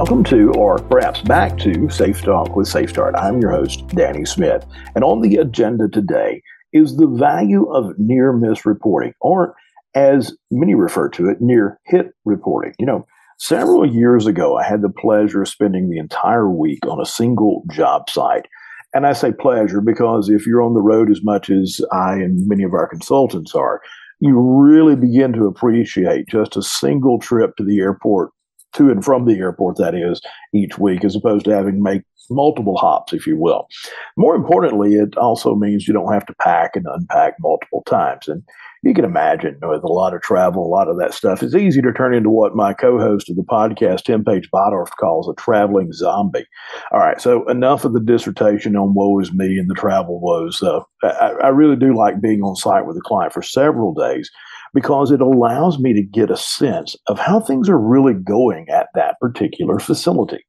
Welcome to, or perhaps back to, Safe Talk with SafeStart. I'm your host, Danny Smith. And on the agenda today is the value of near miss reporting, or as many refer to it, near hit reporting. You know, several years ago, I had the pleasure of spending the entire week on a single job site. And I say pleasure because if you're on the road as much as I and many of our consultants are, you really begin to appreciate just a single trip to the airport, to and from the airport, that is, each week, as opposed to having to make multiple hops, if you will. More importantly, it also means you don't have to pack and unpack multiple times. And you can imagine with a lot of travel, a lot of that stuff, it's easy to turn into what my co-host of the podcast, Tim Page-Bottorff, calls a traveling zombie. All right, so enough of the dissertation on woe is me and the travel woes. Uh, I, I really do like being on site with a client for several days because it allows me to get a sense of how things are really going at that particular facility.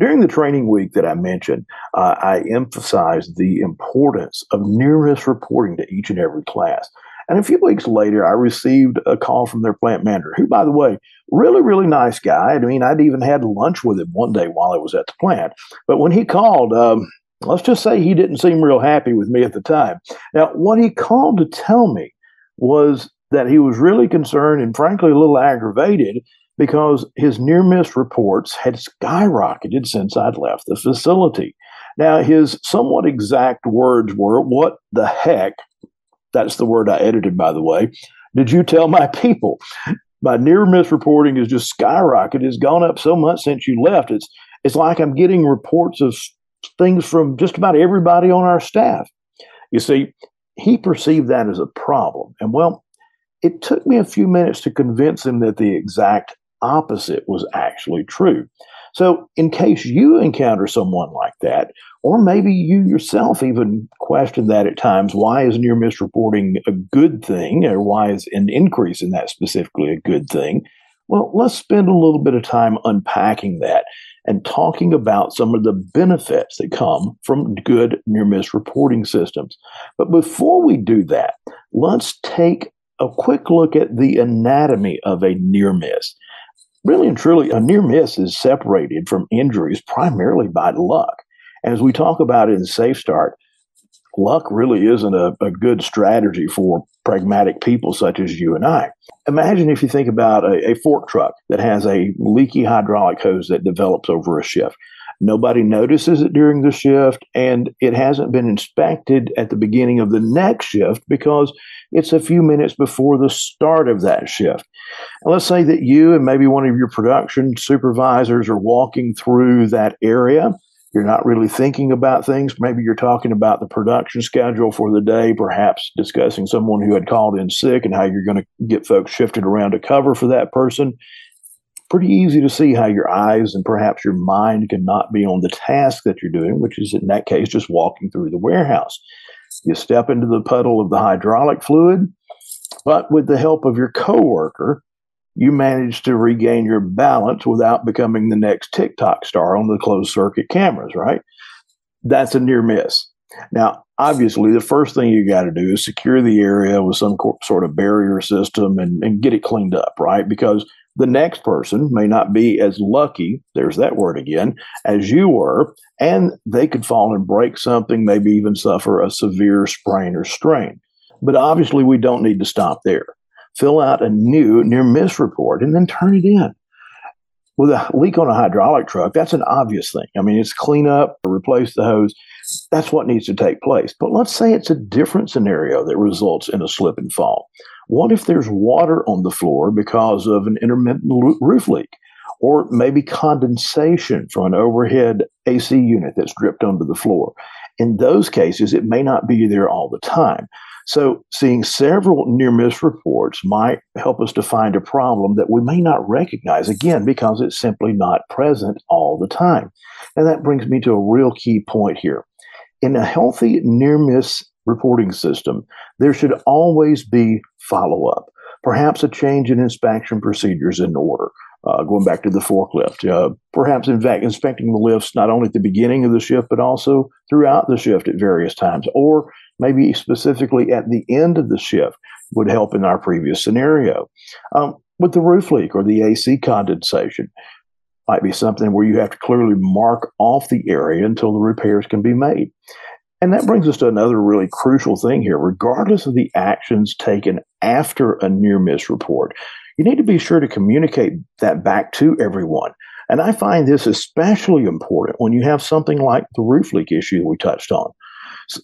During the training week that I mentioned, uh, I emphasized the importance of near reporting to each and every class. And a few weeks later, I received a call from their plant manager, who, by the way, really, really nice guy. I mean, I'd even had lunch with him one day while I was at the plant. But when he called, um, let's just say he didn't seem real happy with me at the time. Now, what he called to tell me was that he was really concerned and frankly a little aggravated because his near miss reports had skyrocketed since I'd left the facility. Now, his somewhat exact words were, What the heck that's the word I edited, by the way. Did you tell my people? My near miss reporting has just skyrocketed. It's gone up so much since you left. It's it's like I'm getting reports of things from just about everybody on our staff. You see, he perceived that as a problem. And well, it took me a few minutes to convince him that the exact opposite was actually true. So, in case you encounter someone like that, or maybe you yourself even question that at times, why is near miss reporting a good thing, or why is an increase in that specifically a good thing? Well, let's spend a little bit of time unpacking that and talking about some of the benefits that come from good near miss reporting systems. But before we do that, let's take a quick look at the anatomy of a near miss really and truly, a near miss is separated from injuries primarily by luck. As we talk about in SafeStart, luck really isn't a, a, good strategy for pragmatic people such as you and I. Imagine if you think about a, a fork truck that has a leaky hydraulic hose that develops over a shift. Nobody notices it during the shift, and it hasn't been inspected at the beginning of the next shift because it's a few minutes before the start of that shift. And let's say that you and maybe one of your production supervisors are walking through that area. You're not really thinking about things. Maybe you're talking about the production schedule for the day, perhaps discussing someone who had called in sick and how you're going to get folks shifted around to cover for that person pretty easy to see how your eyes and perhaps your mind cannot be on the task that you're doing, which is in that case just walking through the warehouse. You step into the puddle of the hydraulic fluid, but with the help of your coworker, you manage to regain your balance without becoming the next TikTok star on the closed circuit cameras, right? That's a near miss. Now, obviously, the first thing you got to do is secure the area with some sort of barrier system and, and get it cleaned up, right? Because the next person may not be as lucky, there's that word again, as you were, and they could fall and break something, maybe even suffer a severe sprain or strain. But obviously, we don't need to stop there. Fill out a new near miss report and then turn it in. With a leak on a hydraulic truck, that's an obvious thing. I mean, it's clean up, replace the hose. That's what needs to take place. But let's say it's a different scenario that results in a slip and fall. What if there's water on the floor because of an intermittent roof leak? Or maybe condensation from an overhead AC unit that's dripped onto the floor. In those cases, it may not be there all the time. So, seeing several near miss reports might help us to find a problem that we may not recognize again because it's simply not present all the time. And that brings me to a real key point here. In a healthy near miss reporting system, there should always be follow up. Perhaps a change in inspection procedures in order. Uh, going back to the forklift, uh, perhaps in fact inspecting the lifts not only at the beginning of the shift but also throughout the shift at various times, or maybe specifically at the end of the shift would help in our previous scenario. Um, with the roof leak or the AC condensation, might be something where you have to clearly mark off the area until the repairs can be made. And that brings us to another really crucial thing here. Regardless of the actions taken after a near miss report, you need to be sure to communicate that back to everyone. And I find this especially important when you have something like the roof leak issue we touched on.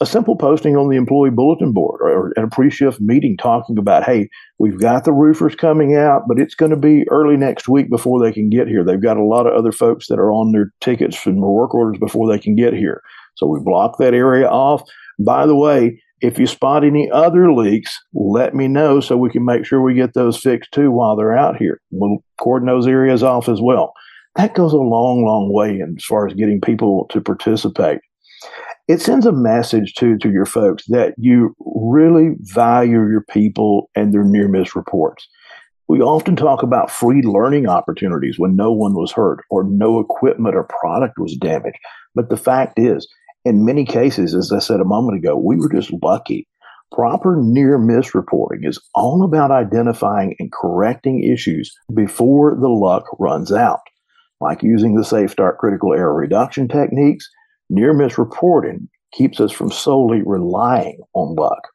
A simple posting on the employee bulletin board or at a pre shift meeting talking about, hey, we've got the roofers coming out, but it's going to be early next week before they can get here. They've got a lot of other folks that are on their tickets and work orders before they can get here. So we block that area off. By the way, if you spot any other leaks, let me know so we can make sure we get those fixed too while they're out here. We'll cordon those areas off as well. That goes a long, long way as far as getting people to participate. It sends a message to to your folks that you really value your people and their near miss reports. We often talk about free learning opportunities when no one was hurt or no equipment or product was damaged. But the fact is, in many cases, as I said a moment ago, we were just lucky. Proper near miss reporting is all about identifying and correcting issues before the luck runs out. Like using the SafeStart critical error reduction techniques, near miss reporting keeps us from solely relying on luck.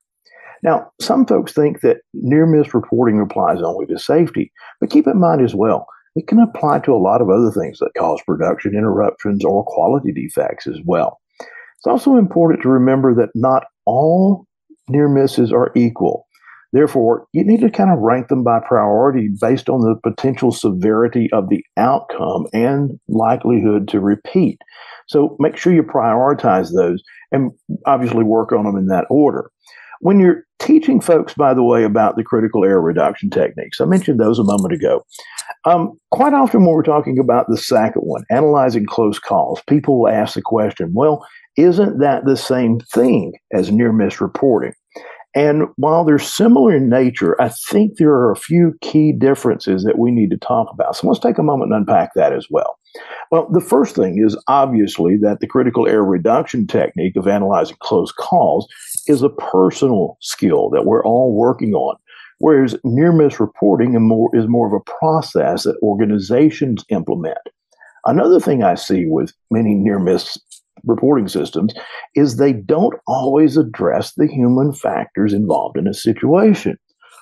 Now, some folks think that near miss reporting applies only to safety, but keep in mind as well, it can apply to a lot of other things that cause production interruptions or quality defects as well. It's also important to remember that not all near misses are equal. Therefore, you need to kind of rank them by priority based on the potential severity of the outcome and likelihood to repeat. So make sure you prioritize those and obviously work on them in that order. When you're teaching folks, by the way, about the critical error reduction techniques, I mentioned those a moment ago. Um, quite often, when we're talking about the second one, analyzing close calls, people will ask the question, well, isn't that the same thing as near miss reporting? And while they're similar in nature, I think there are a few key differences that we need to talk about. So let's take a moment and unpack that as well. Well, the first thing is obviously that the critical error reduction technique of analyzing close calls is a personal skill that we're all working on. Whereas near miss reporting is more of a process that organizations implement. Another thing I see with many near miss reporting systems is they don't always address the human factors involved in a situation.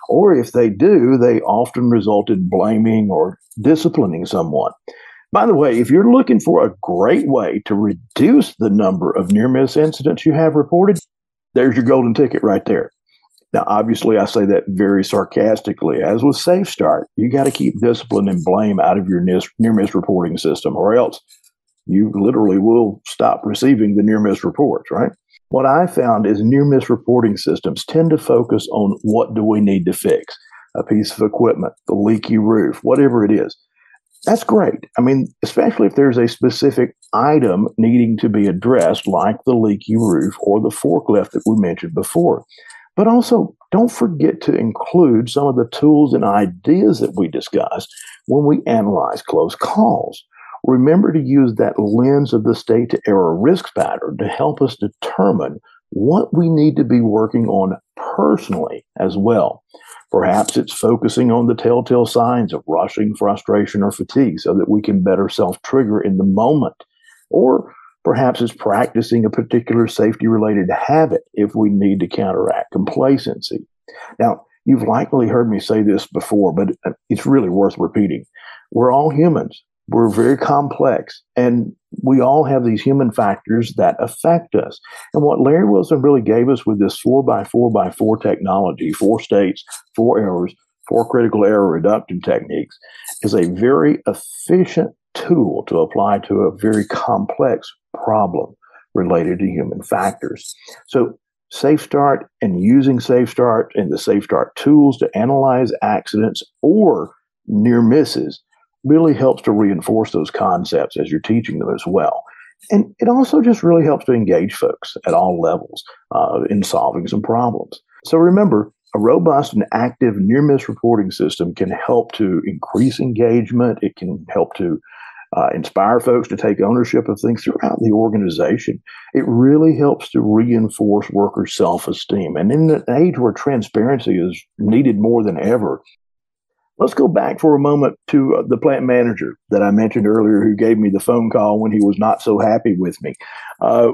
Or if they do, they often result in blaming or disciplining someone. By the way, if you're looking for a great way to reduce the number of near miss incidents you have reported, there's your golden ticket right there. Now, obviously, I say that very sarcastically. As with SafeStart, you got to keep discipline and blame out of your near miss reporting system, or else you literally will stop receiving the near miss reports, right? What I found is near miss reporting systems tend to focus on what do we need to fix a piece of equipment, the leaky roof, whatever it is. That's great. I mean, especially if there's a specific item needing to be addressed, like the leaky roof or the forklift that we mentioned before. But also, don't forget to include some of the tools and ideas that we discussed when we analyze close calls. Remember to use that lens of the state to error risk pattern to help us determine what we need to be working on personally as well. Perhaps it's focusing on the telltale signs of rushing, frustration, or fatigue so that we can better self trigger in the moment. Or perhaps it's practicing a particular safety related habit if we need to counteract complacency. Now, you've likely heard me say this before, but it's really worth repeating. We're all humans we're very complex and we all have these human factors that affect us. And what Larry Wilson really gave us with this four by four by four technology, four states, four errors, four critical error reduction techniques, is a very efficient tool to apply to a very complex problem related to human factors. So SafeStart and using SafeStart and the SafeStart tools to analyze accidents or near misses really helps to reinforce those concepts as you're teaching them as well. And it also just really helps to engage folks at all levels uh, in solving some problems. So remember, a robust and active near miss reporting system can help to increase engagement. It can help to uh, inspire folks to take ownership of things throughout the organization. It really helps to reinforce workers' self esteem. And in an age where transparency is needed more than ever, Let's go back for a moment to uh, the plant manager that I mentioned earlier who gave me the phone call when he was not so happy with me. Uh,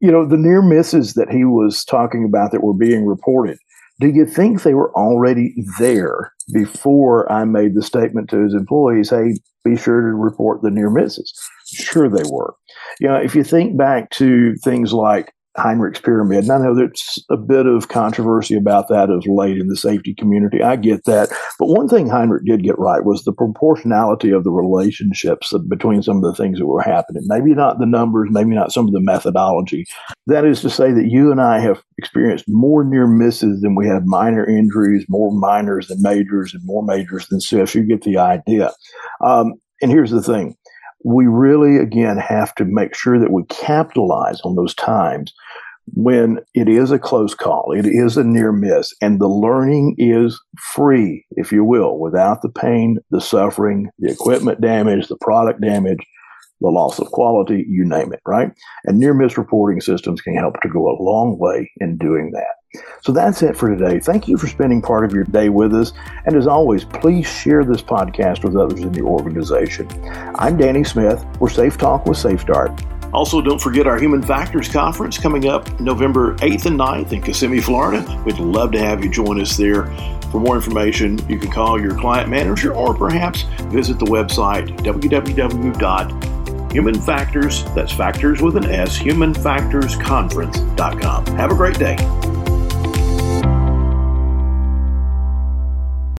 you know, the near misses that he was talking about that were being reported, do you think they were already there before I made the statement to his employees, hey, be sure to report the near misses? Sure, they were. You know, if you think back to things like Heinrich's pyramid. And I know there's a bit of controversy about that as late in the safety community. I get that. But one thing Heinrich did get right was the proportionality of the relationships between some of the things that were happening. Maybe not the numbers, maybe not some of the methodology. That is to say that you and I have experienced more near misses than we have minor injuries, more minors than majors, and more majors than SIFs. You get the idea. Um, and here's the thing we really, again, have to make sure that we capitalize on those times when it is a close call, it is a near miss, and the learning is free, if you will, without the pain, the suffering, the equipment damage, the product damage, the loss of quality, you name it, right? And near miss reporting systems can help to go a long way in doing that. So that's it for today. Thank you for spending part of your day with us. And as always, please share this podcast with others in your organization. I'm Danny Smith. We're Safe Talk with SafeStart. Also, don't forget our Human Factors Conference coming up November 8th and 9th in Kissimmee, Florida. We'd love to have you join us there. For more information, you can call your client manager or perhaps visit the website www.humanfactors, that's factors with an S, humanfactorsconference.com. Have a great day.